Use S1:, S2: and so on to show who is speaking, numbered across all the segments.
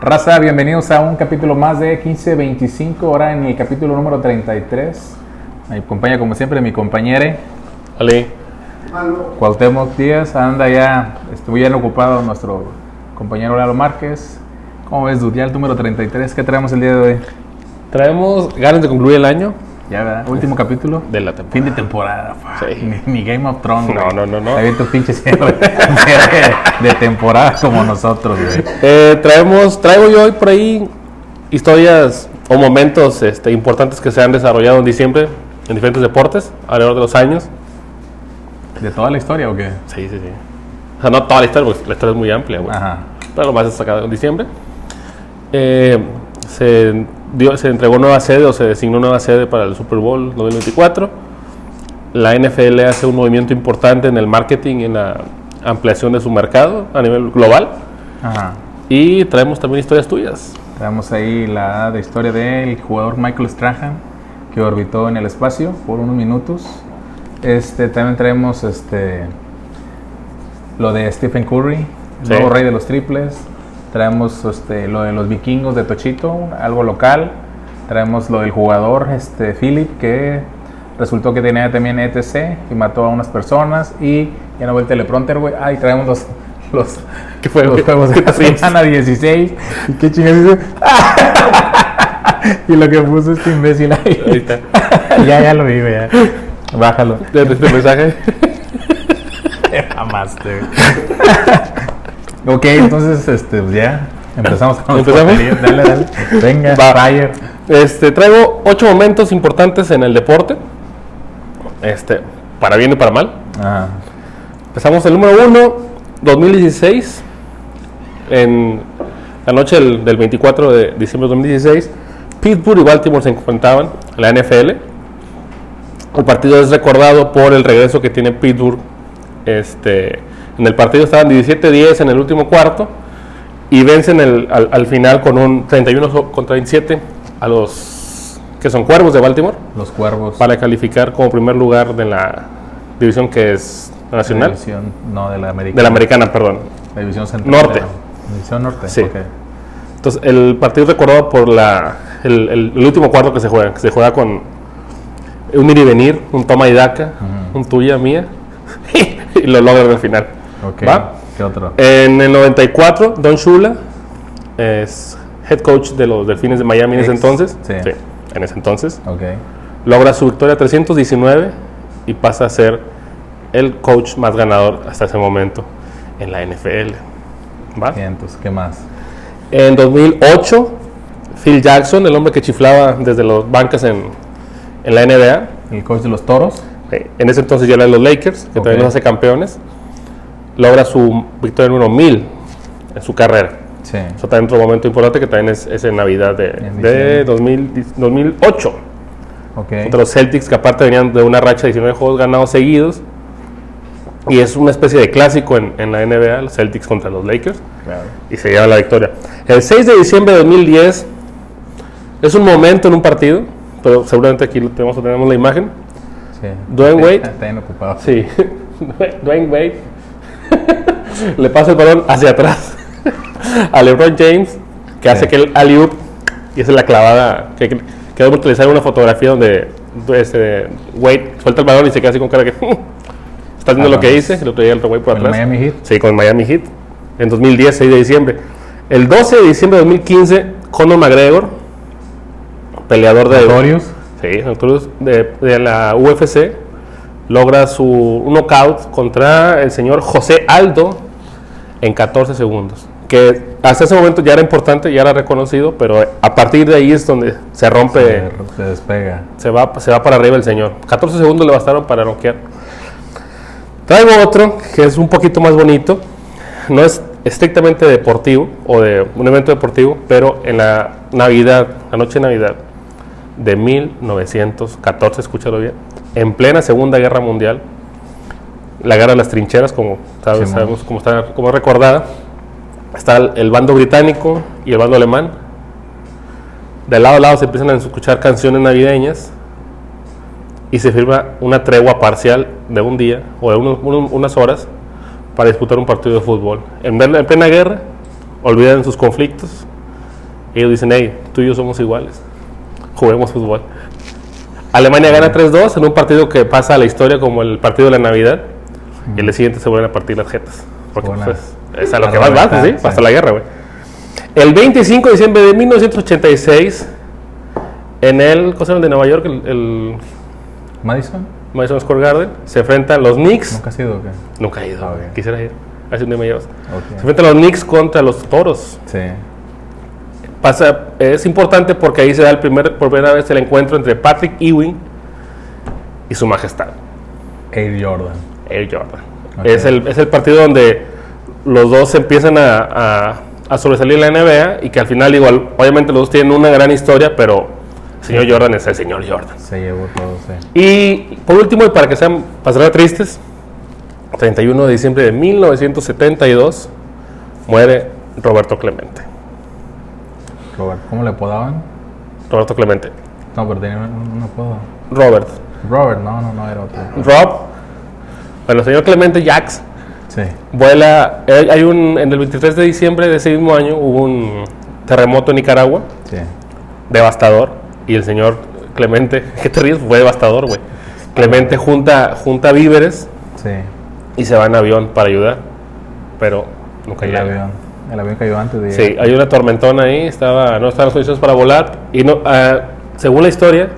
S1: Raza, bienvenidos a un capítulo más de 1525, ahora en el capítulo número 33. Me acompaña como siempre mi compañero
S2: Ale,
S1: Cuauhtémoc Díaz, anda ya, estuvo bien ocupado nuestro compañero Lalo Márquez. ¿Cómo ves, el número 33, ¿qué traemos el día de hoy?
S2: traemos ganas de concluir el año
S1: Ya, ¿verdad? Último capítulo.
S2: de la temporada.
S1: Fin de temporada.
S2: Sí.
S1: Ni, ni Game of Thrones.
S2: No,
S1: güey.
S2: no, no, no.
S1: Ahí tu pinche cierre de, temporada como nosotros, güey.
S2: Eh, traemos, traigo yo hoy por ahí historias o momentos este, importantes que se han desarrollado en diciembre en diferentes deportes alrededor de los años.
S1: ¿De toda la historia o qué?
S2: Sí, sí, sí. O sea, no toda la historia, porque la historia es muy amplia, güey.
S1: Ajá.
S2: Pero lo más destacado en diciembre. Eh, se, dio, se entregó nueva sede o se designó nueva sede para el Super Bowl 2024. La NFL hace un movimiento importante en el marketing y en la ampliación de su mercado a nivel global.
S1: Ajá.
S2: Y traemos también historias tuyas.
S1: Tenemos ahí la de historia del jugador Michael Strahan que orbitó en el espacio por unos minutos. Este, también traemos este, lo de Stephen Curry, el
S2: Sí.
S1: nuevo rey de los triples. Traemos este, lo de los vikingos de Tochito, algo local. Traemos lo del jugador este, Philip que resultó que tenía también ETC y mató a unas personas. Y ya no ve el teleprompter, güey. Ah, y traemos los, los,
S2: ¿Qué fue?
S1: los
S2: ¿Qué-
S1: juegos de la semana 16. ¿Y qué chingados y lo que puso este imbécil ahí.
S2: Ahí está.
S1: ya, ya lo vi, ya. Bájalo.
S2: ¿De este mensaje?
S1: Te mamaste. Ok, entonces, este, pues ya. Empezamos con
S2: ¿Empezamos?
S1: Dale, dale. Venga,
S2: Va.
S1: fire.
S2: Este, traigo ocho momentos importantes en el deporte. Este, para bien y para mal.
S1: Ajá.
S2: Empezamos el número uno, 2016. En la noche del, del 24 de diciembre de 2016, Pittsburgh y Baltimore se enfrentaban en la NFL. El partido es recordado por el regreso que tiene Pittsburgh. Este, en el partido estaban 17-10 en el último cuarto y vencen el- al, al final con un 31 so- contra 27 a los que son cuervos de Baltimore
S1: Los cuervos.
S2: para calificar como primer lugar de la división que es la nacional.
S1: División, no, de la americana.
S2: De la americana, perdón.
S1: La división central.
S2: Norte.
S1: la- División norte.
S2: Sí.
S1: ok.
S2: Entonces, el partido recordado por la, el, el- el último cuarto que se juega, que se juega con un ir y venir, un toma y daca, un tuya, mía, y lo logran al final.
S1: Ok.
S2: ¿Va?
S1: ¿Qué otro?
S2: En el 94, Don Shula es head coach de los Delfines de Miami en ese
S1: Ex,
S2: entonces.
S1: sí.
S2: en ese entonces.
S1: ok.
S2: Logra su victoria 319 y pasa a ser el coach más ganador hasta ese momento en la NFL. ¿Va?
S1: Bien, entonces, ¿qué más?
S2: En 2008, Phil Jackson, el hombre que chiflaba desde los bancas en, en la NBA,
S1: El coach de los toros.
S2: eh, en ese entonces ya era de los Lakers, que también
S1: Ok.
S2: los hace campeones, logra su victoria número 1000 en su carrera.
S1: Sí.
S2: Eso también otro momento importante que también es, es en Navidad de, de 2000 2008.
S1: Ok.
S2: Contra los Celtics, que aparte venían de una racha de 19 juegos ganados seguidos. Y es una especie de clásico en, en la NBA, los Celtics contra los Lakers.
S1: Claro.
S2: y se lleva la victoria. El 6 de diciembre de 2010 es un momento en un partido, pero seguramente aquí lo tenemos, tenemos la imagen.
S1: Sí.
S2: Dwayne Wade.
S1: Está, está bien ocupado.
S2: Sí, Dwayne Wade le pasa el balón hacia atrás a LeBron James, que hace
S1: Sí.
S2: que el alley y esa es la clavada que que- por utilizar una fotografía donde este, Wade suelta el balón y se queda así con cara que estás viendo
S1: Ah,
S2: lo que hice, y lo traía el otro Wade por
S1: ¿Con el
S2: atrás.
S1: Miami Heat?
S2: Sí, con Miami Heat. En 2010, 6 de diciembre. El 12 de diciembre de 2015, Conor McGregor, peleador de,
S1: Notorious.
S2: sí, Notorious de, de la UFC, logra su un knockout contra el señor José Aldo en 14 segundos. Que hasta ese momento ya era importante, ya era reconocido, pero a partir de ahí es donde se rompe,
S1: Se, se despega.
S2: se va, se va para arriba el señor. 14 segundos le bastaron para noquear. Traigo otro que es un poquito más bonito. No es estrictamente deportivo o de un evento deportivo, pero en la Navidad, la noche de Navidad de 1914, escúchalo bien, en plena Segunda Guerra Mundial, la guerra de las trincheras, como sabes,
S1: Simón.
S2: sabemos cómo está como recordada, está el, el bando británico y el bando alemán. De lado a lado se empiezan a escuchar canciones navideñas y se firma una tregua parcial de un día o de unos- unos- unas horas para disputar un partido de fútbol. En, en plena guerra, olvidan sus conflictos. Ellos dicen, hey, tú y yo somos iguales. Juguemos fútbol. Alemania gana 3-2 en un partido que pasa a la historia como el partido de la Navidad. Y el siguiente se vuelven a partir las jetas. Porque pues, es a lo
S1: La
S2: que más va,
S1: remontada,
S2: pues, sí, hasta la guerra, güey. El 25 de diciembre de 1986, en el, ¿cómo se llama el de Nueva York? El, el
S1: ¿Madison?
S2: Madison Square Garden, se enfrentan los Knicks.
S1: ¿Nunca ha sido o qué?
S2: Nunca he ido,
S1: Ah,
S2: quisiera ir. Hace un día me llevas. Se enfrentan los Knicks contra los Toros.
S1: Sí.
S2: Pasa, es importante porque ahí se da el primer, por primera vez el encuentro entre Patrick Ewing y su majestad,
S1: Air Jordan.
S2: Air Jordan. Es, el, es el partido donde los dos empiezan a, a- a sobresalir en la NBA y que al final, igual, obviamente los dos tienen una gran historia, pero el señor Jordan es el señor Jordan.
S1: Se llevó todo, sí.
S2: Y por último, y para que sean pasar tristes, 31 de diciembre de 1972 muere Roberto Clemente.
S1: Robert, ¿cómo le apodaban?
S2: Roberto Clemente.
S1: No, pero tenía un, un apodo.
S2: Robert.
S1: Robert, no, no, no era otro.
S2: Rob. Bueno, el señor Clemente Jax
S1: Sí.
S2: vuela. eh, Hay un, en el 23 de diciembre de ese mismo año hubo un terremoto en Nicaragua,
S1: Sí.
S2: devastador. Y el señor Clemente, ¿qué te ríes? Fue devastador, güey. Clemente junta, junta víveres
S1: Sí.
S2: y se va en avión para ayudar. Pero nunca llega.
S1: El avión cayó antes de
S2: Sí, hay una tormentona ahí, estaba, no estaban las condiciones para volar. Y no, ah, según la historia,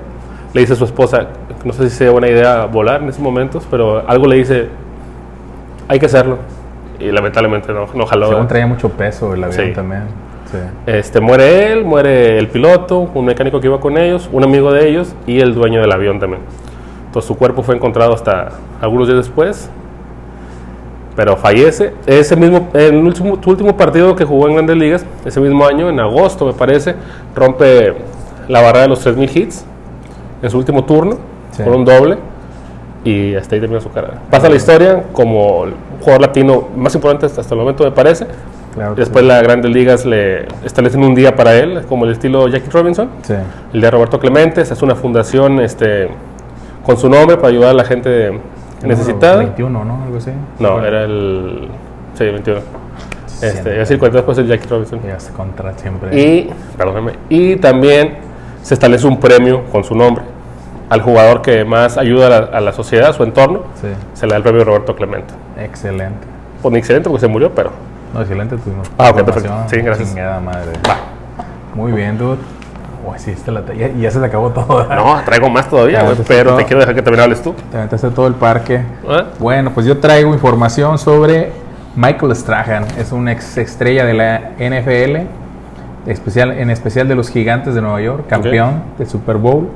S2: le dice a su esposa, no sé si sea buena idea volar en esos momentos, pero algo le dice, hay que hacerlo. Y lamentablemente no, no jaló.
S1: Según traía mucho peso el avión
S2: Sí.
S1: también. Sí.
S2: Este, muere él, muere el piloto, un mecánico que iba con ellos, un amigo de ellos y el dueño del avión también. Entonces su cuerpo fue encontrado hasta algunos días después, pero fallece. Ese mismo, en el último, su último partido que jugó en Grandes Ligas, ese mismo año, en agosto me parece, rompe la barra de los 3.000 hits en su último turno,
S1: Sí.
S2: por un doble, y hasta ahí termina su carrera. Pasa la historia como el jugador latino más importante hasta, hasta el momento me parece.
S1: Claro
S2: Después las grandes ligas le establecen un día para él, como el estilo Jackie Robinson.
S1: Sí.
S2: El de Roberto Clemente, se hace una fundación este, con su nombre para ayudar a la gente necesitada.
S1: 21, ¿no? Algo así.
S2: No, era el... Sí, 21. Este, es decir, cuando después el Jackie Robinson.
S1: Ya se contra siempre.
S2: Y, perdóname, y también se establece un premio con su nombre. Al jugador que más ayuda a la, a la sociedad, a su entorno,
S1: Sí.
S2: se le da el premio Roberto Clemente.
S1: Excelente.
S2: Pues ni excelente porque se murió, pero...
S1: No, excelente tu
S2: Ah, ok, perfecto. Sí, gracias.
S1: Chingada madre.
S2: Va.
S1: Muy bien, dude. Uy, sí, esta la ya, ya se te acabó todo. ¿verdad?
S2: No, traigo más todavía, pero te quiero dejar que también hables tú.
S1: Te aventaste todo el parque.
S2: ¿Ah?
S1: Bueno, pues yo traigo información sobre Michael Strahan. Es una ex estrella de la NFL, especial, en especial de los Gigantes de Nueva York, campeón de Super Bowl.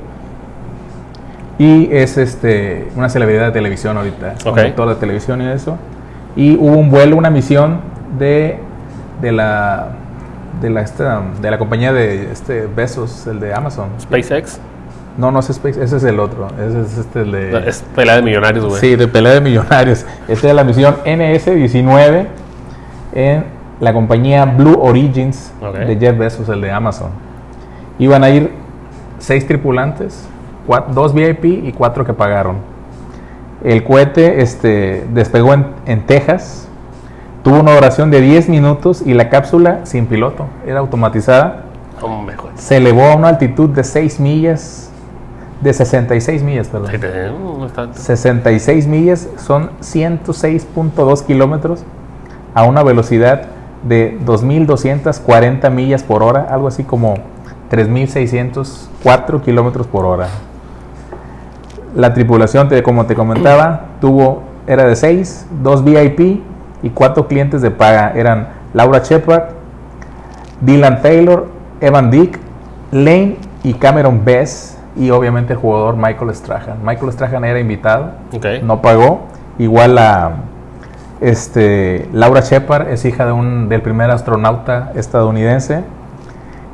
S1: Y es este una celebridad de televisión ahorita,
S2: Ok.
S1: conductor de televisión y eso. Y hubo un vuelo, una misión de, de la de la, esta- de la compañía de este Besos, el de Amazon.
S2: SpaceX.
S1: No, no es Space, ese es el otro. Ese es este el de
S2: Es pelea de millonarios, güey.
S1: Sí, de pelea de millonarios. Esta es la misión NS-19 en la compañía Blue Origins
S2: Ok.
S1: de Jeff Bezos, el de Amazon. Iban a ir seis tripulantes, cua- dos VIP y cuatro que pagaron. El cohete este, despegó en, en Texas, tuvo una duración de 10 minutos y la cápsula sin piloto, era automatizada.
S2: Hombre, güey.
S1: Se elevó a una altitud de 6 millas, de 66 millas, perdón.
S2: Sí, te- no está-
S1: 66 millas son 106.2 kilómetros a una velocidad de 2.240 millas por hora, algo así como 3.604 kilómetros por hora. La tripulación, como te comentaba, tuvo, era de 6, 2 VIP y 4 clientes de paga. Eran Laura Shepard, Dylan Taylor, Evan Dick, Lane y Cameron Bess y obviamente el jugador Michael Strahan. Michael Strahan era invitado,
S2: Ok.
S1: no pagó. Igual la este, Laura Shepard es hija de un, del primer astronauta estadounidense.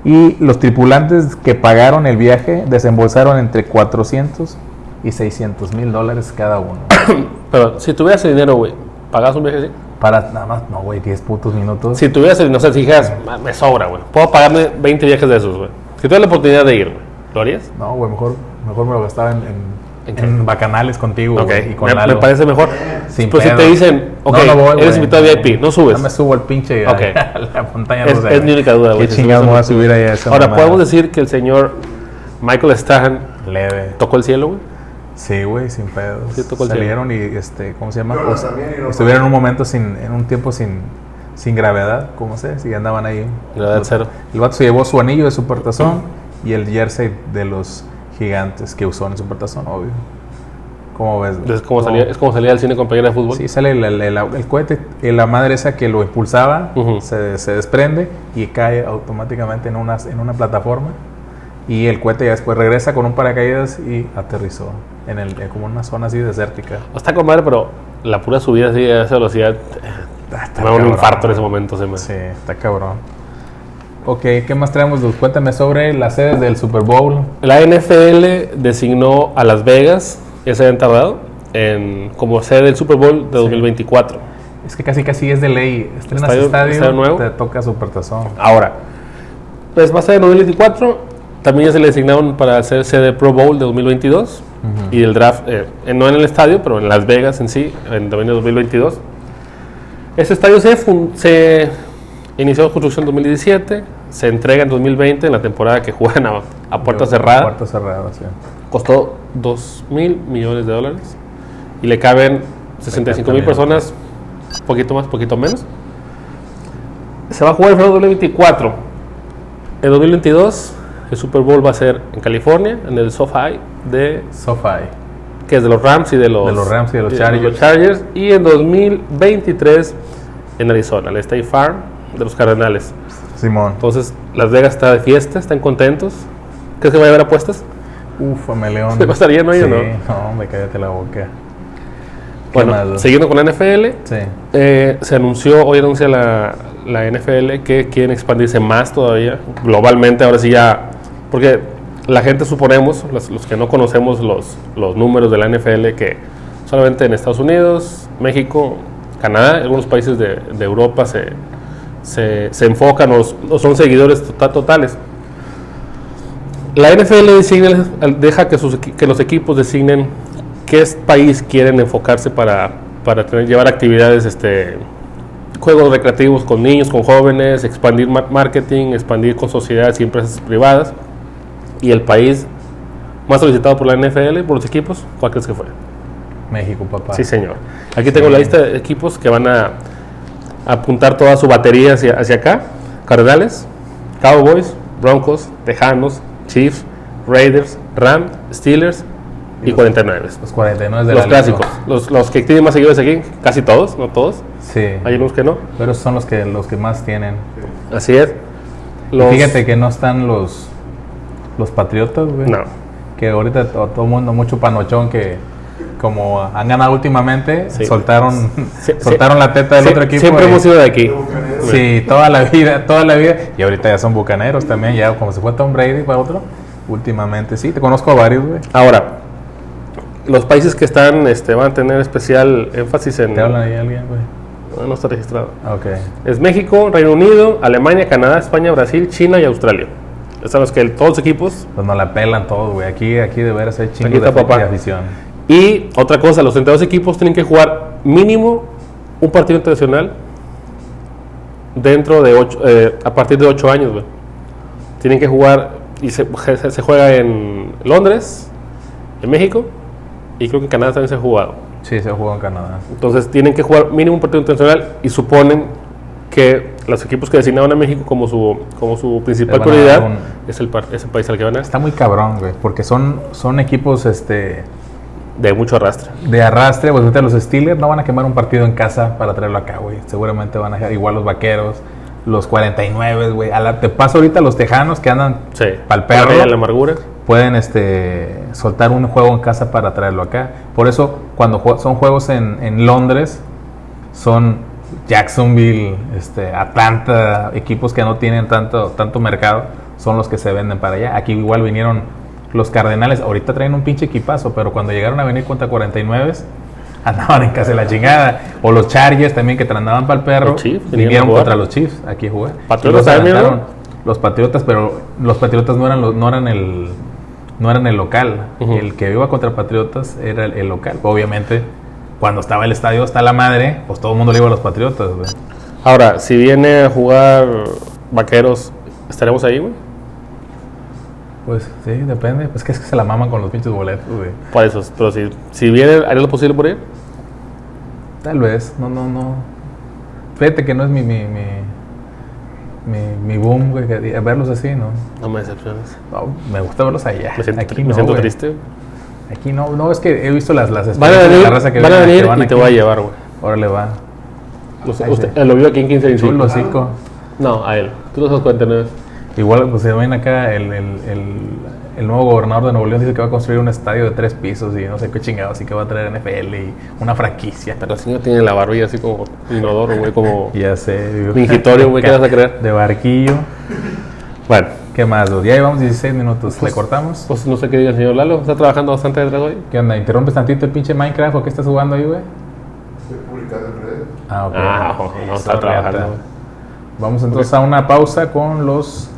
S1: Y los tripulantes que pagaron el viaje desembolsaron entre 400 y 600 mil dólares cada uno.
S2: Pero si tuvieras el dinero, güey, ¿pagas un viaje así?
S1: Para nada más, no, güey, 10 putos minutos.
S2: Si tuvieras el, no sé, si dijeras, "Ma, me sobra, güey, puedo pagarme 20 viajes de esos, güey. Si tuvieras la oportunidad de ir, güey, ¿lo harías?
S1: No, güey, mejor, mejor me lo gastaba en, en en bacanales contigo
S2: Ok,
S1: güey, y con
S2: me,
S1: Lalo.
S2: me parece mejor.
S1: Sin
S2: Pero si
S1: pedo.
S2: te dicen, ok,
S1: No, no voy,
S2: eres invitado VIP, no subes.
S1: No me subo al pinche
S2: Ok.
S1: a la montaña
S2: Es-
S1: rusa,
S2: es mi única duda, güey,
S1: Qué
S2: si
S1: chingados voy a subir ahí a esa
S2: Ahora,
S1: mamada?
S2: podemos decir que el señor Michael Strahan
S1: Leve.
S2: tocó el cielo, güey.
S1: Sí, güey, sin pedos.
S2: Sí, tocó el
S1: Salieron y, este, ¿cómo se llama? Pues, estuvieron un momento sin, en un tiempo sin, sin gravedad, ¿cómo se? Si andaban ahí.
S2: Gravedad cero.
S1: El vato se llevó su anillo de supertazón y el jersey de los gigantes que usó en el supertazón, obvio. ¿Cómo ves?
S2: Es como,
S1: ¿Cómo?
S2: salía, es como salía al cine con playera de fútbol.
S1: Sí, sale el, el- el- el cohete, y la madre esa que lo impulsaba,
S2: Ujú.
S1: se, se desprende y cae automáticamente en una, en una plataforma. Y el cohete ya después regresa con un paracaídas y aterrizó en el, en como una zona así desértica.
S2: Está con madre, pero la pura subida así a esa velocidad
S1: Está
S2: me da un infarto en ese momento. Se me...
S1: Sí, está cabrón. Ok, ¿qué más traemos? Luz? Cuéntame sobre las sedes del Super Bowl.
S2: La NFL designó a Las Vegas, ya se habían tardado, en, como sede del Super Bowl de 2024.
S1: Es que casi casi es de ley. Estrenas
S2: Estadio-
S1: estadio,
S2: estadio nuevo.
S1: te toca Supertazón.
S2: Ahora, pues va a ser en 2024. También ya se le designaron para hacer sede Pro Bowl de 2022
S1: Ujú.
S2: y el draft, eh, eh, no en el estadio, pero en Las Vegas en sí, en también en 2022. Este estadio se, fun- se inició su construcción en 2017, se entrega en 2020 en la temporada que juegan a, a puerta
S1: Yo-
S2: cerrada.
S1: Puerta cerrada, sí.
S2: Costó 2 mil millones de dólares y le caben 65 mil
S1: 30,000.
S2: personas, poquito más, poquito menos. Se va a jugar de 2024. En 2022, el Super Bowl va a ser en California, en el SoFi, de,
S1: SoFi.
S2: que es de los Rams y de los,
S1: De los Rams y de los
S2: de
S1: Chargers.
S2: Chargers. Y en 2023, en Arizona, el State Farm de los Cardenales.
S1: Simón.
S2: Entonces, Las Vegas está de fiesta, están contentos. ¿Crees que va a haber apuestas?
S1: Uf, León.
S2: ¿Va a estar lleno ahí o no?
S1: No, hombre, cállate la boca. ¿Qué
S2: Bueno,
S1: Luz?
S2: siguiendo con la NFL,
S1: Sí.
S2: eh, se anunció, hoy anuncia la, la NFL que quieren expandirse más todavía, globalmente, ahora sí ya, porque la gente suponemos, los, los que no conocemos los, los números de la NFL, que solamente en Estados Unidos, México, Canadá, algunos países de, de Europa se, se, se enfocan o, o son seguidores tota- totales. La NFL designa- deja que, sus, equi- que los equipos designen qué país quieren enfocarse para, para tener, llevar actividades, este, juegos recreativos con niños, con jóvenes, expandir mar- marketing, expandir con sociedades y empresas privadas. Y el país más solicitado por la NFL, por los equipos, ¿cuál crees que fue?
S1: México, papá.
S2: Sí, señor. Aquí tengo la lista de equipos que van a apuntar toda su batería hacia, hacia acá. Cardenales, Cowboys, Broncos, Tejanos, Chiefs, Raiders, Rams, Steelers y 49.
S1: Los 49 de
S2: Los
S1: la
S2: clásicos. Los, los que tienen más seguidores aquí, casi todos, no todos.
S1: Sí.
S2: Hay unos que no.
S1: Pero son los que, los que más tienen.
S2: Así es.
S1: Y
S2: Los-
S1: Fíjate que no están los, los patriotas, güey.
S2: No.
S1: Que ahorita to- todo el mundo, mucho panochón que como han ganado últimamente,
S2: Sí.
S1: soltaron,
S2: Sí,
S1: soltaron
S2: sí.
S1: la teta del otro equipo.
S2: Siempre
S1: y-
S2: hemos sido de aquí.
S1: Sí, toda la vida, toda la vida. Y ahorita ya son bucaneros también, ya como se fue Tom Brady para otro. Últimamente, sí, te conozco a varios, güey.
S2: Ahora, los países que están este, van a tener especial énfasis en.
S1: ¿Te hablan ahí alguien, güey?
S2: No, no está registrado.
S1: Ok.
S2: Es México, Reino Unido, Alemania, Canadá, España, Brasil, China y Australia. Están los que todos los equipos.
S1: Pues nos la pelan todos, güey. Aquí, aquí de veras hay chingos de, de afición.
S2: Y otra cosa, los 32 equipos tienen que jugar mínimo un partido internacional dentro de ocho, eh, a partir de 8 años, güey. Tienen que jugar y se, se- se juega en Londres, en México y creo que en Canadá también se ha jugado.
S1: Sí, se jugó en Canadá.
S2: Entonces tienen que jugar mínimo un partido internacional y suponen que los equipos que designaron a México como su, como su principal prioridad
S1: un-
S2: es, el, es el país al que van a
S1: Está muy cabrón, güey, porque son, son equipos este,
S2: de mucho arrastre.
S1: de arrastre. Pues los Steelers no van a quemar un partido en casa para traerlo acá, güey. Seguramente van a dejar igual los vaqueros, los 49, güey. Te paso ahorita los tejanos que andan
S2: Sí.
S1: Pa'l perro.
S2: La, la amargura.
S1: pueden este, soltar un juego en casa para traerlo acá. Por eso, cuando son juegos en, en Londres, son Jacksonville, este, Atlanta, equipos que no tienen tanto, tanto mercado, son los que se venden para allá. Aquí igual vinieron los Cardenales, ahorita traen un pinche equipazo, pero cuando llegaron a venir contra 49 andaban en casa de la chingada. O los Chargers también que andaban para el perro,
S2: Los Chiefs, vinieron
S1: contra los Chiefs aquí a jugar.
S2: Patriotas también,
S1: los Patriotas, pero los Patriotas no eran, los, no eran el no eran el local. El que iba contra Patriotas era el, el local. Obviamente, cuando estaba el estadio hasta la madre, pues todo el mundo le iba a los Patriotas, güey.
S2: Ahora, si viene a jugar vaqueros, ¿estaremos ahí, güey?
S1: Pues sí, depende. Pues que es que se la maman con los pinches boletos, güey.
S2: Por eso, pero si, si viene, ¿haría lo posible por ir?
S1: Tal vez, no, no, no. Fíjate que no es mi, mi, mi, mi, mi boom, güey, que- verlos así, ¿no?
S2: No me decepciones.
S1: No, me gusta verlos allá.
S2: Me siento,
S1: Aquí
S2: me
S1: no,
S2: siento
S1: güey.
S2: triste.
S1: Aquí no, no, es que he visto las, las
S2: Van a
S1: experiencias de
S2: venir,
S1: la raza que
S2: van a venir
S1: que van
S2: y te
S1: aquí.
S2: voy a llevar, güey.
S1: Órale, va.
S2: Usted, usted- lo vio aquí en 15
S1: Chulo,
S2: 25.
S1: hocico.
S2: No, a él. Tú no sos 49.
S1: Igual, pues se ven acá, el, el, el, el nuevo gobernador de Nuevo León dice que va a construir un estadio de tres pisos y no sé qué chingados, así que va a traer NFL y una franquicia.
S2: Pero el señor tiene la barbilla así como inodoro, güey, como...
S1: Ya sé. digo.
S2: Mingitorio, güey, ¿qué vas a creer?
S1: De barquillo.
S2: Bueno,
S1: ¿Qué más? Dos? Ya llevamos 16 minutos. ¿Le cortamos?
S2: pues no sé qué diga el señor Lalo. ¿Está trabajando bastante detrás hoy?
S1: ¿Qué onda? ¿Interrumpes tantito el pinche Minecraft o qué estás jugando ahí, güey?
S3: Estoy publicando en redes.
S1: Ah, ok.
S2: Ah, no, no, está trabajando.
S1: Vamos entonces a una pausa con los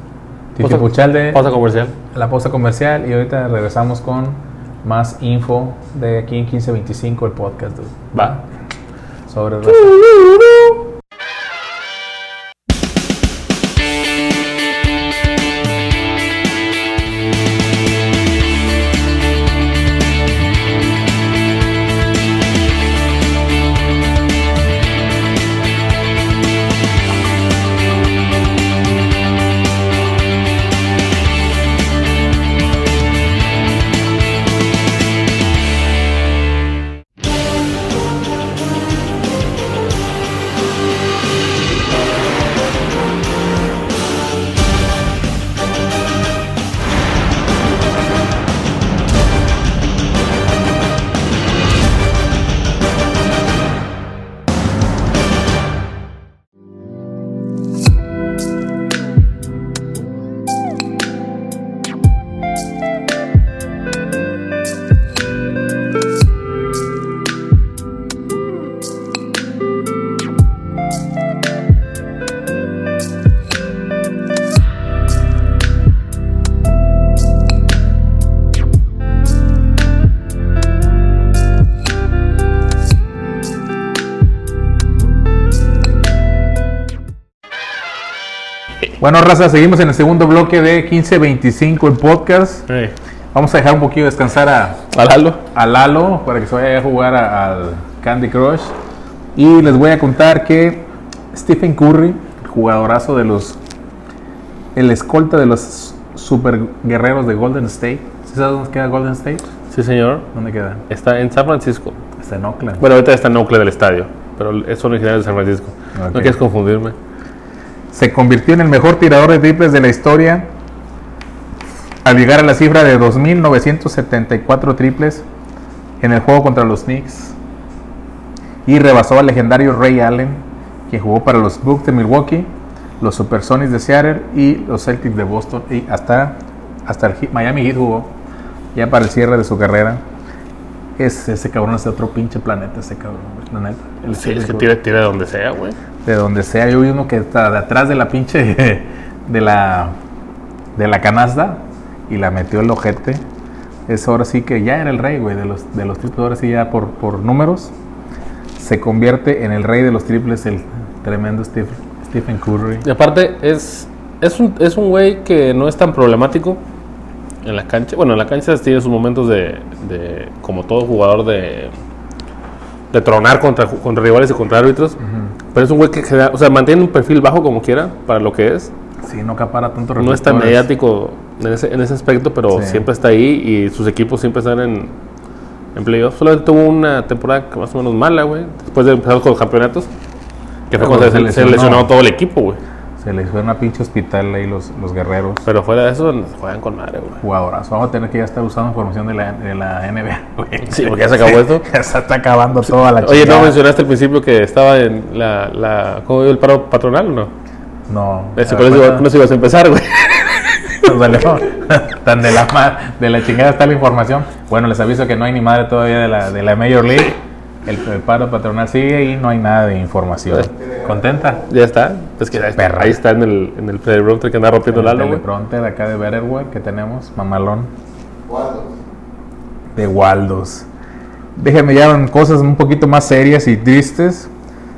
S1: Titipuchal de
S2: Pausa comercial.
S1: la pausa comercial y ahorita regresamos con más info de aquí en 1525 el podcast dude.
S2: Va.
S1: sobre raza. Bueno, raza, seguimos en el segundo bloque de 1525 el podcast.
S2: Hey.
S1: Vamos a dejar un poquito descansar a,
S2: ¿A Lalo?
S1: a Lalo para que se vaya a jugar a- al Candy Crush. Y les voy a contar que Stephen Curry, jugadorazo de los. El escolta de los super guerreros de Golden State. ¿Sí sabes dónde queda Golden State?
S2: Sí, señor.
S1: ¿Dónde queda?
S2: Está en San Francisco.
S1: Está en Oakland.
S2: Bueno, ahorita está en Oakland del estadio, pero es originario de San Francisco. No quieres confundirme.
S1: Se convirtió en el mejor tirador de triples de la historia al llegar a la cifra de 2.974 triples en el juego contra los Knicks y rebasó al legendario Ray Allen, quien jugó para los Bucks de Milwaukee, los Supersonics de Seattle y los Celtics de Boston y hasta, hasta el Miami Heat jugó ya para el cierre de su carrera. Es, ese cabrón es de otro pinche planeta, ese cabrón, la neta. El
S2: Sí, es que tira, tira de donde sea, güey.
S1: De donde sea. Yo vi uno que está de atrás de la pinche de la de la canasta y la metió el ojete. Es ahora sí que ya era el rey, güey, de los de los triples. Ahora sí ya por, por números se convierte en el rey de los triples, el tremendo Steve- Stephen Curry.
S2: Y aparte, es, es un es un güey que no es tan problemático en la cancha. Bueno, en la cancha tiene sus momentos de, de como todo jugador, de, de tronar contra, contra rivales y contra árbitros. Pero es un güey que o sea, mantiene un perfil bajo como quiera para lo que es.
S1: Sí, no acapara tanto
S2: No es tan mediático en ese, en ese aspecto, pero
S1: Sí.
S2: siempre está ahí y sus equipos siempre están en, en playoffs. Solamente tuvo una temporada más o menos mala, güey, después de empezar con los campeonatos. Que fue
S1: Pero
S2: cuando
S1: se
S2: se,
S1: lesionó
S2: todo el equipo, güey.
S1: Se les fue una pinche hospital ahí los, los guerreros.
S2: Pero fuera de eso, juegan con madre, güey.
S1: Jugadoras. Vamos a tener que ya estar usando información de la, de la NBA, güey.
S2: Sí, porque ya se acabó esto.
S1: Ya se está acabando toda la
S2: Oye, ¿no mencionaste al principio que estaba en la... la ¿Cómo iba el paro patronal o no?
S1: No.
S2: Con,
S1: ver,
S2: eso, con eso ibas a empezar, güey.
S1: Tan de la, de la chingada está la información. Bueno, les aviso que no hay ni madre todavía de la, de la Major League. El, el paro patronal sigue y no hay nada de información. ¿Contenta?
S2: ya está. Pues que ahí,
S1: Perra.
S2: ahí está en el, en el playroom que anda rompiendo
S1: El
S2: Lalo, güey.
S1: teleprompter acá de Betterware que tenemos, mamalón.
S3: Waldos.
S1: de Waldos. Déjenme ya en cosas un poquito más serias y tristes.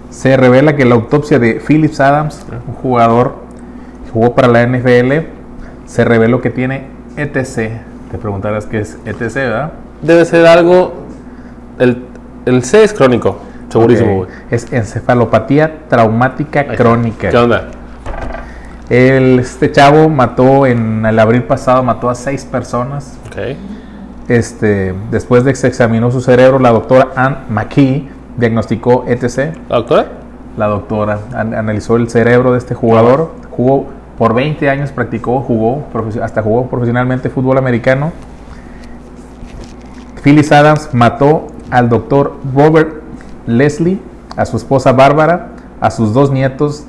S1: Se revela que la autopsia de Phillips Adams, un jugador que jugó para la NFL, se reveló que tiene ETC. Te preguntarás qué es ETC, ¿verdad?
S2: Debe ser algo. El, el C es crónico, segurísimo.
S1: Es encefalopatía traumática crónica.
S2: ¿Qué onda?
S1: El- este chavo mató en el abril pasado, mató a seis personas.
S2: Ok.
S1: Este, después de que se examinó su cerebro, la doctora Ann McKee diagnosticó ETC.
S2: ¿La doctora?
S1: La doctora an- analizó el cerebro de este jugador. Jugó por 20 años, practicó, jugó, hasta jugó profesionalmente fútbol americano. Phyllis Adams mató al doctor Robert Leslie, a su esposa Bárbara, a sus dos nietos,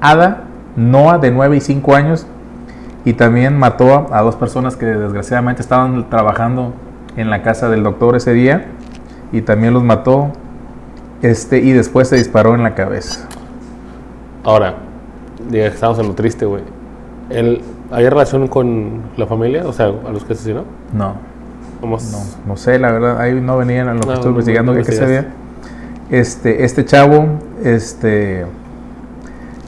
S1: Ada, Noah, de 9 y 5 años, y también mató a, dos personas que desgraciadamente estaban trabajando en la casa del doctor ese día, y también los mató, este, y después se disparó en la cabeza.
S2: Ahora, que estamos en lo triste, güey. ¿El- ¿Había relación con la familia? O sea, a los que asesinó.
S1: No, no, no sé, la verdad, ahí no venían a lo que estoy investigando
S2: no
S1: que, que se veía. Este, este chavo, este,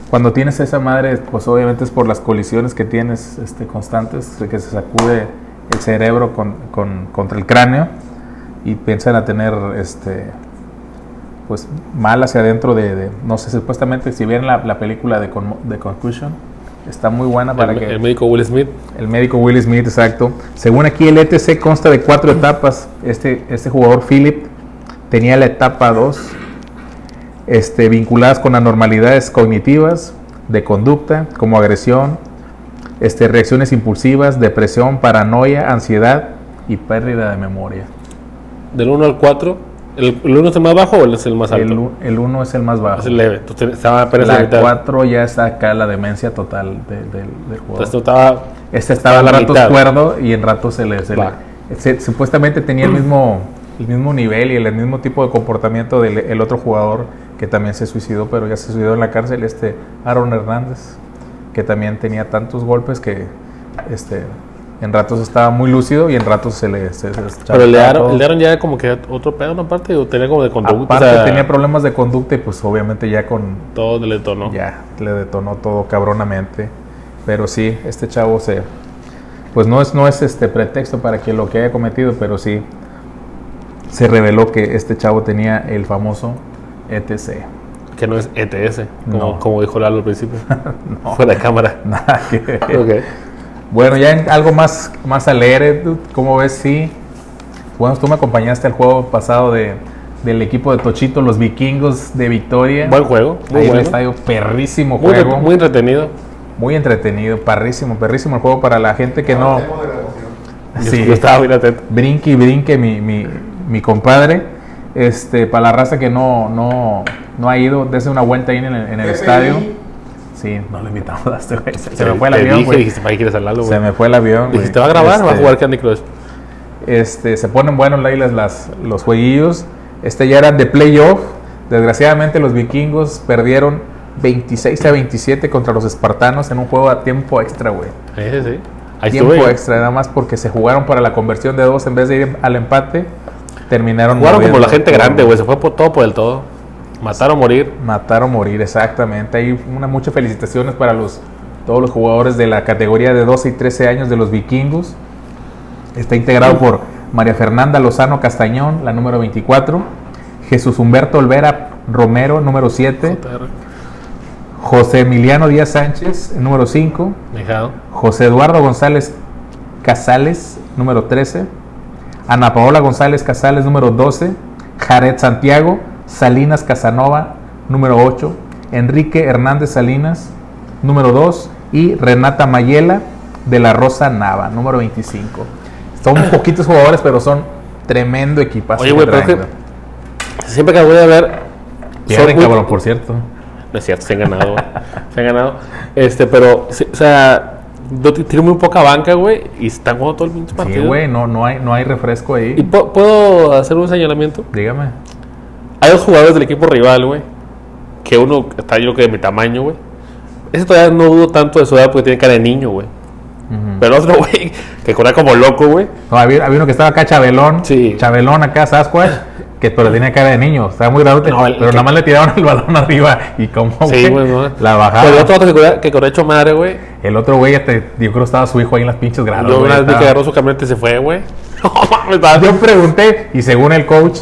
S1: cuando tienes esa madre, pues obviamente es por las colisiones que tienes este, constantes, que se sacude el cerebro con, con- contra el cráneo y piensan a tener, este, pues mal hacia adentro de, de- no sé, supuestamente si vieron la, la película de, Con- de Concussion, está muy buena para
S2: el,
S1: que...
S2: el médico Will Smith.
S1: El médico Will Smith, exacto. Según aquí el ETC consta de cuatro etapas. Este, este jugador Philip tenía la etapa 2, este, vinculadas con anormalidades cognitivas, de conducta, como agresión, este, reacciones impulsivas, depresión, paranoia, ansiedad y pérdida de memoria.
S2: Del 1 al 4. ¿El, el 1 es el más bajo o el es el más alto?
S1: El 1 es el más bajo.
S2: Es el leve. Ten- estaba apenas la
S1: La
S2: mitad.
S1: 4 ya está acá la demencia total de- del- del jugador.
S2: Entonces estaba.
S1: Este estaba a
S2: Estaba a
S1: ratos
S2: mitad.
S1: cuerdo y en ratos se le, se le- se- supuestamente tenía el mismo el mismo nivel y el mismo tipo de comportamiento del el otro jugador que también se suicidó, pero ya se suicidó en la cárcel, este Aaron Hernández, que también tenía tantos golpes que este en ratos estaba muy lúcido y en ratos se le se, se
S2: Pero el de, Aaron, el de Aaron ya era como que otro pedo, ¿no? Aparte, o tenía como de conducta.
S1: Aparte
S2: o sea,
S1: tenía problemas de conducta y pues obviamente ya con
S2: Todo le detonó.
S1: ya le detonó todo cabronamente. Pero sí, este chavo se. Pues no es, no es este pretexto para que lo que haya cometido, pero sí se reveló que este chavo tenía el famoso ETC.
S2: Que no es ETS, como,
S1: No.
S2: como dijo Lalo al principio.
S1: No.
S2: Fuera de cámara.
S1: Nada que ver. Bueno, ya en algo más, más alegre, ¿cómo ves? Sí. Bueno, tú me acompañaste al juego pasado de, del equipo de Tochito, los vikingos de Victoria.
S2: Buen juego. Muy
S1: Ahí en el
S2: bueno.
S1: estadio, perrísimo
S2: Muy,
S1: juego.
S2: muy entretenido.
S1: Muy entretenido, perrísimo, perrísimo el juego para la gente que no.
S2: Yo-
S1: Sí.
S2: Yo estaba bien atento.
S1: Brinque y brinque mi, mi, mi compadre. Este, para la raza que no, no, no ha ido, dése una vuelta ahí en el, en el
S3: FI.
S1: estadio. Sí, no lo invitamos a este güey. Se, se me fue el avión,
S2: dije,
S1: güey.
S2: dijiste, ¿para qué quieres hablarlo, güey?
S1: Se me fue el avión, güey.
S2: Dijiste, ¿va a grabar o va a
S1: Este,
S2: jugar Candy Crush?
S1: Este, se ponen buenos ahí las, las- los jueguillos. Este ya eran de playoff. Desgraciadamente los vikingos perdieron 26 a 27 contra los espartanos en un juego a tiempo extra, güey.
S2: Sí, sí, sí. Ahí
S1: tiempo
S2: estuve.
S1: extra, nada más porque se jugaron para la conversión de dos en vez de ir al empate. Terminaron
S2: Jugaron como la gente grande, güey. Se fue por todo por el todo. Matar o morir.
S1: Matar o morir, exactamente. Hay una, muchas felicitaciones para los, todos los jugadores de la categoría de 12 y 13 años de los vikingos. Está integrado por María Fernanda Lozano Castañón, la número 24. Jesús Humberto Olvera Romero, número 7. José Emiliano Díaz Sánchez, número 5.
S2: Dejado.
S1: José Eduardo González Casales, número 13. Ana Paola González Casales, número 12. Jared Santiago Salinas Casanova, número 8. Enrique Hernández Salinas, número 2. Y Renata Mayela de la Rosa Nava, número 25. Son poquitos jugadores, pero son tremendo equipazo.
S2: Oye, güey, pero que siempre que voy a ver.
S1: Pierden,
S2: muy-
S1: cabrón, por cierto.
S2: No es cierto, se han ganado. Se han ganado. Este, pero, o sea, tiene muy poca banca, güey, y están jugando todo el pinche
S1: Sí,
S2: partido.
S1: güey, no, no, hay, no hay refresco
S2: ¿Y
S1: ahí.
S2: pu- puedo hacer un señalamiento?
S1: Dígame.
S2: Hay dos jugadores del equipo rival, güey, que uno está yo que de mi tamaño, güey. Ese todavía no dudo tanto de su edad porque tiene cara de niño, güey.
S1: Ujú.
S2: Pero el otro, güey, que corría como loco, güey.
S1: No, había, había uno que estaba acá, Chabelón.
S2: Sí.
S1: Chabelón acá, Sasquatch. Que pero tenía cara de niño, estaba muy grande,
S2: No,
S1: pero
S2: que-
S1: nada más le tiraban el balón arriba y como
S2: Sí, güey, no.
S1: la bajaba.
S2: Pero otro que corría, que corría hecho madre, güey.
S1: El otro güey, este, yo creo que estaba su hijo ahí en las pinches gradas.
S2: Yo una vez vi que agarró su camioneta y se fue, güey.
S1: Yo pregunté y según el coach,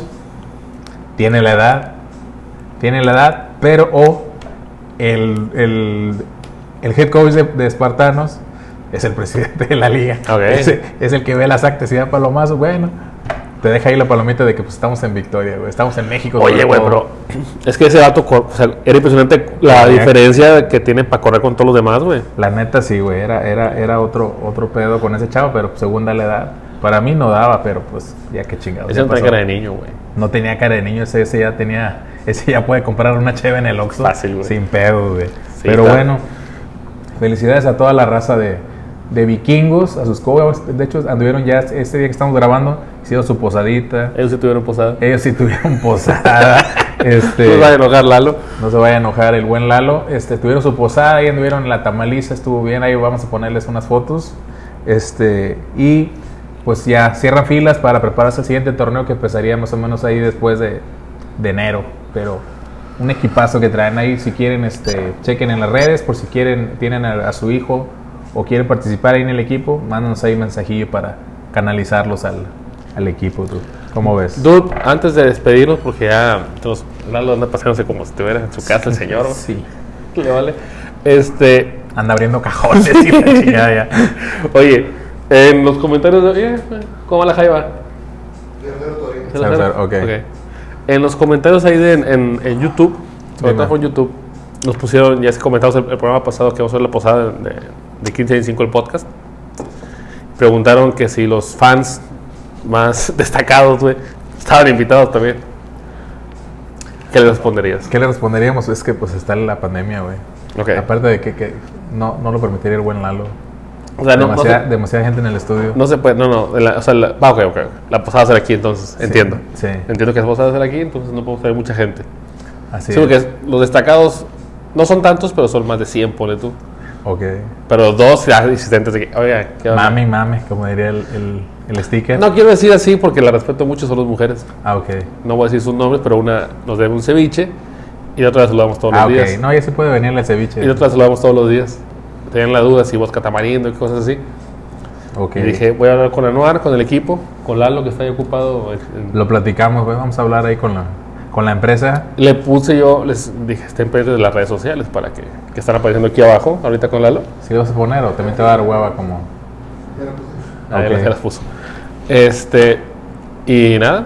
S1: tiene la edad, tiene la edad, pero o el, el, el head coach de, de Espartanos es el presidente de la liga. Es el que ve las actas y da palomazos. Bueno, te deja ahí la palomita de que pues, estamos en victoria, güey. Estamos en México.
S2: Oye, güey, pero es que ese dato, cor- o sea, era impresionante la diferencia que tiene para correr con todos los demás, güey.
S1: La neta sí, güey. Era, era, era otro, otro pedo con ese chavo, pero según la edad. Para mí no daba, pero pues ya que chingados.
S2: Ese no tenía cara de niño, güey.
S1: No tenía cara de niño, ese, ese ya tenía, ese ya puede comprar una cheve en el Oxxo.
S2: Fácil, güey.
S1: Sin pedo, güey.
S2: Sí,
S1: Pero bueno, felicidades a toda la raza de, de vikingos, a sus cobras. De hecho, anduvieron ya este día que estamos grabando, hicieron su posadita.
S2: Ellos sí tuvieron posada.
S1: Ellos sí tuvieron posada. este,
S2: No se vaya a enojar, Lalo.
S1: no se vaya a enojar el buen Lalo. Este, tuvieron su posada, ahí anduvieron en la tamaliza, estuvo bien. Ahí vamos a ponerles unas fotos. Este, y pues ya cierran filas para prepararse el siguiente torneo que empezaría más o menos ahí después de, de enero. Pero un equipazo que traen ahí. Si quieren, este, chequen en las redes. Por si quieren, tienen a, a su hijo o quieren participar ahí en el equipo, mándanos ahí un mensajillo para canalizarlos al, al equipo. ¿tú? ¿Cómo ves?
S2: Dude, antes de despedirnos, porque ya nos, Lalo anda pasándose como si estuviera en su casa el señor.
S1: Sí.
S2: Le vale. Este,
S1: Anda abriendo cajones y la chingada ya.
S2: oye, en los comentarios de, ¿cómo va la jaiba?
S3: Tercero todavía.
S2: ¿Se la
S1: Cero,
S2: sabe?
S1: cero, ok.
S2: En los comentarios ahí de, en, en YouTube, sobre todo en YouTube, nos pusieron, ya que comentamos el, el programa pasado que vamos a ver la posada de, de 1525 el podcast. Preguntaron que si los fans más destacados, güey, estaban invitados también. ¿Qué le responderías?
S1: ¿Qué le responderíamos? Es que pues está la pandemia, güey.
S2: Ok.
S1: Aparte de que, que no, no lo permitiría el buen Lalo.
S2: O sea, no, no
S1: demasiada,
S2: se,
S1: demasiada gente en el estudio.
S2: no se puede, no, no, la- o sea, la, ah, ok, ok, la posada será aquí entonces, entiendo.
S1: sí.
S2: Entiendo que la posada será aquí, entonces no podemos traer mucha gente.
S1: Así
S2: Sí, porque es- los destacados no son tantos, pero son más de 100, pone tú.
S1: Ok.
S2: Pero dos ya insistentes de que, oiga, ¿qué onda?
S1: Mami, mami, como diría el, el, el sticker.
S2: No quiero decir así porque la respeto mucho, son las mujeres.
S1: Ah, ok.
S2: No voy a decir sus nombres, pero una nos debe un ceviche y la otra la saludamos todos
S1: Ah,
S2: los
S1: ok.
S2: días.
S1: No, ya se puede venir el ceviche.
S2: Y la otra la saludamos todos los días. Tenían la duda si vodka tamarindo y cosas así.
S1: Ok.
S2: Y dije, voy a hablar con Anuar, con el equipo, con Lalo que está ahí ocupado. en- en-
S1: Lo platicamos, güey. Vamos a hablar ahí con la, con la empresa.
S2: Le puse yo, les dije, estén pendientes de las redes sociales para que, que están apareciendo aquí abajo, ahorita con Lalo.
S1: Si lo vas a poner o también te va a dar hueva como...
S3: Ya la puse.
S2: Ahí
S1: Ok.
S2: las- las puso. Este, y nada.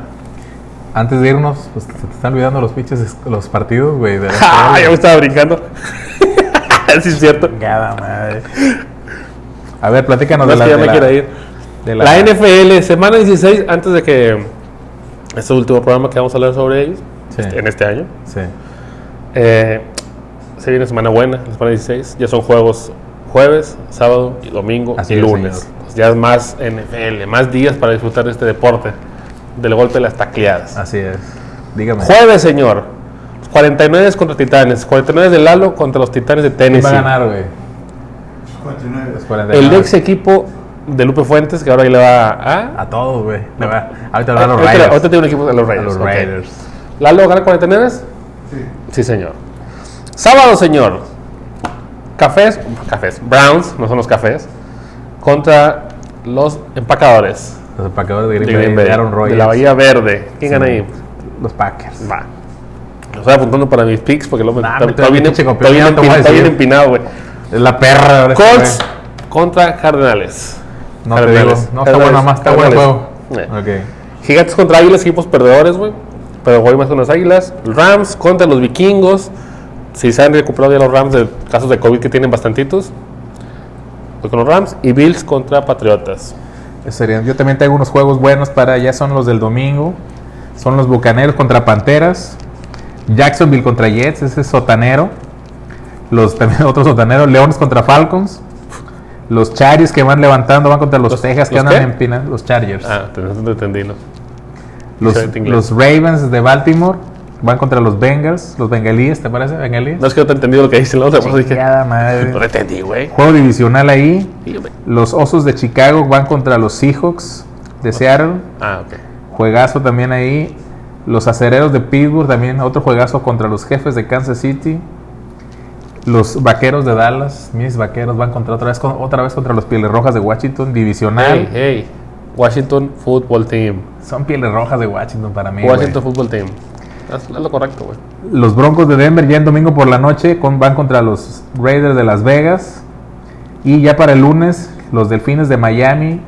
S1: Antes de irnos, pues se te están olvidando los pinches, los partidos, güey. de la
S2: ¡Ah! Ya me estaba brincando. sí, es cierto.
S1: Madre. A ver, platícanos
S2: No
S1: de
S2: es
S1: la,
S2: que ya
S1: de
S2: me
S1: la-
S2: quiero ir.
S1: de
S2: La, NFL, semana 16, antes de que este último programa que vamos a hablar sobre ellos,
S1: Sí.
S2: este- en este año,
S1: Sí.
S2: eh, se viene semana buena, la semana 16. Ya son juegos jueves, sábado y domingo
S1: Así
S2: y
S1: es,
S2: lunes. Pues ya es más NFL, más días para disfrutar de este deporte, del golpe de las tacleadas.
S1: Así es. Dígame.
S2: Jueves, señor. 49 contra Titanes. 49 de Lalo contra los Titanes de
S1: ¿Quién
S2: Tennessee.
S1: va a ganar, güey?
S3: 49.
S1: Los 49.
S2: El ex equipo de Lupe Fuentes, que ahora le va a.
S1: A todos, güey. Ahorita le va a los Raiders.
S2: ahorita tiene un equipo de los
S1: A
S2: Raiders.
S1: los Raiders.
S2: ¿Lalo gana 49?
S3: Sí.
S2: Sí, señor. Sábado, señor. Cafés, cafés, Browns, no son los cafés, contra los empacadores
S1: Los empacadores de
S2: de,
S1: Green Bay,
S2: Green Bay,
S1: de
S2: de la Bahía Verde. ¿Quién
S1: Sí.
S2: gana ahí?
S1: Los Packers.
S2: Va. Lo estoy apuntando para mis picks porque luego
S1: Nah,
S2: está, bien, empinado, güey.
S1: Es la perra. sí,
S2: Colts contra Cardenales.
S1: No te digo. No, está bueno más. Está bueno el juego.
S2: Eh. Gigantes contra Águilas, equipos perdedores, güey. Pero voy más con las Águilas. Rams contra los Vikingos. Si se han recuperado ya los Rams de casos de COVID que tienen bastantitos. Voy con los Rams. Y Bills contra Patriotas.
S1: Serían- Yo también tengo unos juegos buenos para. Ya son los del domingo. Son los Bucaneros contra Panteras. Jacksonville contra Jets. Ese es sotanero. Los también otros sotaneros. Leones contra Falcons. Los Chargers que van levantando van contra los,
S2: ¿Los-
S1: Texas que
S2: los
S1: andan pina- Los Chargers.
S2: Ah, te entendí, ¿no?
S1: Los, Ravens de Baltimore van contra los Bengals, los bengalíes, ¿te parece? ¿Bengalíes?
S2: No es que no te he entendido lo que dice la otra, por dije.
S1: Madre.
S2: No entendí, güey.
S1: Juego divisional ahí. Los Osos de Chicago van contra los Seahawks de Seattle.
S2: Ah, ok.
S1: Juegazo también ahí. Los Acereros de Pittsburgh también. Otro juegazo contra los Jefes de Kansas City. Los Vaqueros de Dallas. Mis Vaqueros van contra otra vez, otra vez contra los Pieles Rojas de Washington. Divisional.
S2: Hey, hey. Washington Football Team.
S1: Son Pieles Rojas de Washington para mí.
S2: Washington. Football Team. Haz lo correcto, güey.
S1: Los Broncos de Denver ya en domingo por la noche con- van contra los Raiders de Las Vegas. Y ya para el lunes, los Delfines de Miami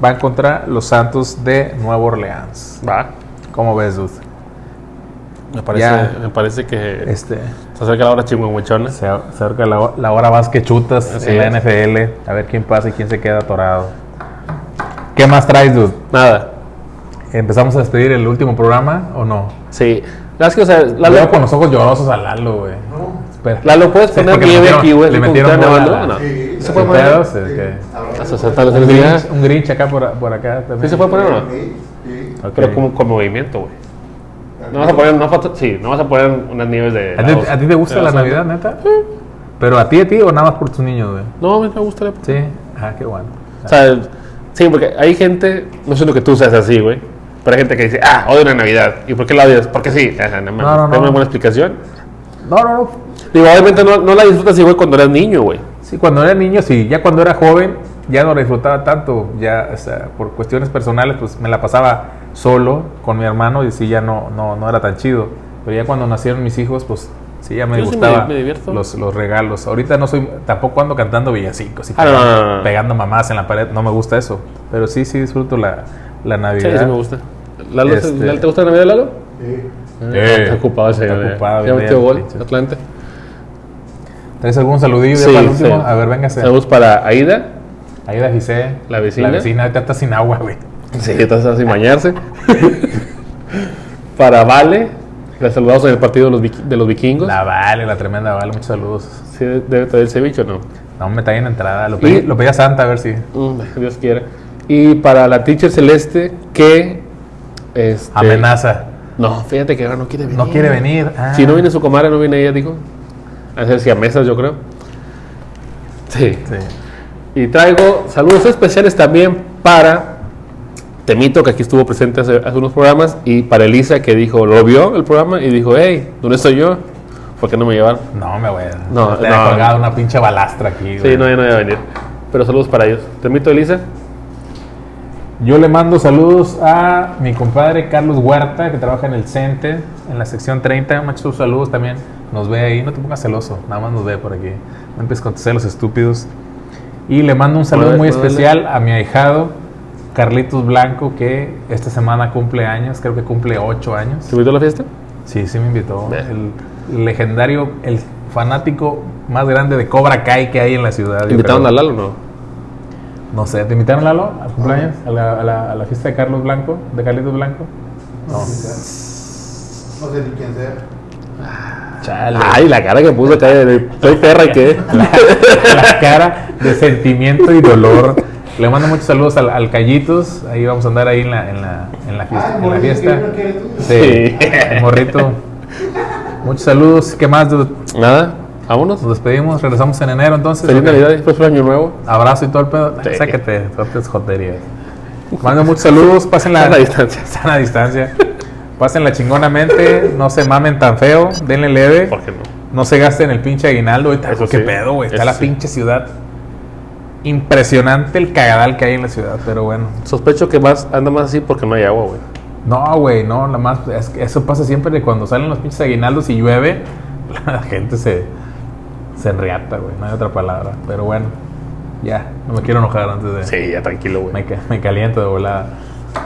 S1: van contra los Santos de Nueva Orleans.
S2: Va.
S1: ¿Cómo ves, dude?
S2: Me parece,
S1: Ya.
S2: me parece que
S1: Este,
S2: se acerca la hora chingüengüechona.
S1: se acerca la, la hora más que chutas
S2: Así
S1: en la
S2: es.
S1: NFL. A ver quién pasa y quién se queda atorado. ¿Qué más traes, dude?
S2: Nada.
S1: ¿Empezamos a despedir el último programa o no?
S2: Sí. La verdad es que, o sea,
S1: Lalo
S2: Lalo,
S1: con los ojos llorosos a Lalo, güey. Espera.
S2: Lalo, ¿puedes
S1: Sí,
S2: poner
S1: le
S2: nieve aquí, güey?
S1: le metieron
S2: nevando? No.
S3: Sí,
S2: ¿Se puede
S1: ¿Qué
S2: poner?
S1: pedos?
S3: Sí.
S1: Un. Grinch, un Grinch acá por, por acá también.
S2: ¿Sí se puede poner o no?
S3: Sí, sí.
S1: Ok.
S2: Pero como con movimiento, güey. No vas a poner, no, sí, no vas a poner unas nieves de.
S1: ¿A ti, a ti te gusta la Navidad, neta? ¿Pero a ti, a ti o nada más por tus niños, güey?
S2: No, a mí me gusta la
S1: Sí. Ah, qué bueno.
S2: O sea, sí, porque hay gente, no lo que tú seas así, güey, pero hay gente que dice, ah, odio la Navidad. ¿Y por qué la odias? Porque sí. Sea, no,
S1: No, no, no.
S2: una buena explicación.
S1: No, no, no.
S2: Digo, obviamente no, no la disfrutas igual cuando eras niño, güey.
S1: Sí, cuando era niño, sí. Ya cuando era joven, ya no la disfrutaba tanto. Ya, o sea, por cuestiones personales, pues me la pasaba solo con mi hermano y sí, ya no, no, no era tan chido. Pero ya cuando nacieron mis hijos, pues sí, ya me
S2: Yo sí
S1: los, los regalos. Ahorita no soy, tampoco ando cantando villancicos y
S2: Ah,
S1: pegando,
S2: no, no, no.
S1: pegando mamás en la pared. No me gusta eso. Pero sí, sí disfruto la, la
S2: Sí,
S1: Navidad.
S2: sí me gusta. Lalo,
S1: Este-
S2: ¿Lalo, ¿Te gusta la Navidad, Lalo?
S3: Sí.
S2: Eh, está ocupado ese.
S1: está ocupado,
S2: Ya
S1: bien,
S2: metió gol. Atlante.
S1: ¿Traes algún saludillo
S2: Sí,
S1: para el último?
S2: sí.
S1: A ver, véngase.
S2: Saludos para Aida.
S1: La Giselle.
S2: La vecina.
S1: La vecina ahorita está sin agua, güey.
S2: Sí, estás sin bañarse. para Vale. La saludamos en el partido de los, viki- de los vikingos.
S1: La Vale, la tremenda Vale, muchos saludos.
S2: Sí, debe traer el ceviche o no.
S1: No, me está en entrada. Lo pedí,
S2: Y-
S1: lo pedí a Santa a ver si.
S2: Mm, Dios quiera. Y para la teacher celeste que este,
S1: Amenaza.
S2: No, fíjate que ahora no quiere venir.
S1: No quiere venir. Ah.
S2: Si no viene su comadre, no viene ella, dijo. A ver si a mesas, yo creo. Sí.
S1: Sí.
S2: Y traigo saludos especiales también para Temito, que aquí estuvo presente hace, hace unos programas, y para Elisa, que dijo, lo vio el programa y dijo, hey, ¿dónde estoy yo? ¿Por qué no me llevaron?
S1: No, me voy a.
S2: No,
S1: Te
S2: no.
S1: colgado una pinche balastra aquí.
S2: Sí,
S1: güey.
S2: no, ya no iba a venir. Pero saludos para ellos. Temito, Elisa.
S1: Yo le mando saludos a mi compadre Carlos Huerta, que trabaja en el CENTE, en la sección 30. Muchos saludos también. Nos ve ahí. No te pongas celoso, nada más nos ve por aquí. No empieces con celos estúpidos. Y le mando un saludo muy especial a mi ahijado, Carlitos Blanco, que esta semana cumple años, creo que cumple 8 años.
S2: ¿Te invitó a la fiesta?
S1: Sí, sí me invitó. El legendario, el fanático más grande de Cobra Kai que hay en la ciudad.
S2: ¿Te invitaron a Lalo o no?
S1: No sé, ¿te invitaron Lalo al cumpleaños? ¿A la, a la- a la fiesta de Carlos Blanco? ¿De Carlitos Blanco? No.
S3: No sé ni quién sea.
S1: Chale.
S2: Ay, la cara que puso acá de soy perra y qué.
S1: la cara de sentimiento y dolor. Le mando muchos saludos al, al Callitos. Ahí vamos a andar ahí en la, en la, en la fiesta.
S3: Ah,
S1: en la
S3: morrito,
S1: fiesta. Sí,
S2: Sí.
S1: el morrito. Muchos saludos. ¿Qué más?
S2: Nada, vámonos.
S1: Nos despedimos. Regresamos en enero entonces.
S2: Feliz. Navidad y próspero año nuevo.
S1: Abrazo y todo el pedo.
S2: Sí.
S1: Sáquete, sueltes joterías. Mando muchos saludos. Pasen la,
S2: Sana distancia.
S1: sana distancia. Pásenla chingonamente. No se mamen tan feo. Denle leve.
S2: ¿Por qué no?
S1: No se gasten el pinche aguinaldo. Ahorita,
S2: Eso
S1: qué
S2: sí,
S1: pedo, güey. Está
S2: eso
S1: la
S2: sí.
S1: pinche ciudad. Impresionante el cagadal que hay en la ciudad, pero bueno.
S2: Sospecho que más anda más así porque no hay agua, güey.
S1: No, güey, no, nada más. es que eso pasa siempre de cuando salen los pinches aguinaldos y llueve, la gente se, se enriata, güey. No hay otra palabra. Pero bueno, ya, no me quiero enojar antes de.
S2: Sí, ya tranquilo, güey.
S1: Me, me caliento de volada.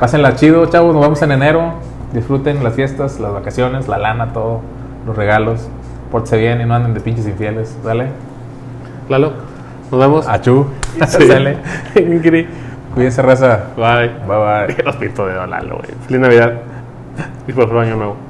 S1: Pásenla chido, chavos. Nos vemos en enero. Disfruten las fiestas, las vacaciones, la lana, todo, los regalos. Pórtense bien y no anden de pinches infieles. ¿Dale?
S2: Lalo, nos vemos.
S1: Achú.
S2: Sí.
S1: Sale. Cuídense, raza.
S2: Bye.
S1: Bye bye.
S2: Los pinto de Lalo, güey. Feliz Navidad y próspero año nuevo.